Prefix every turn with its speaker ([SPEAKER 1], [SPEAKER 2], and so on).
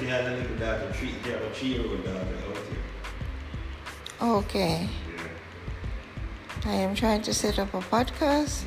[SPEAKER 1] she had a little daughter, three, she have a three-year-old daughter out here.
[SPEAKER 2] Okay.
[SPEAKER 1] Yeah.
[SPEAKER 2] I am trying to set up a podcast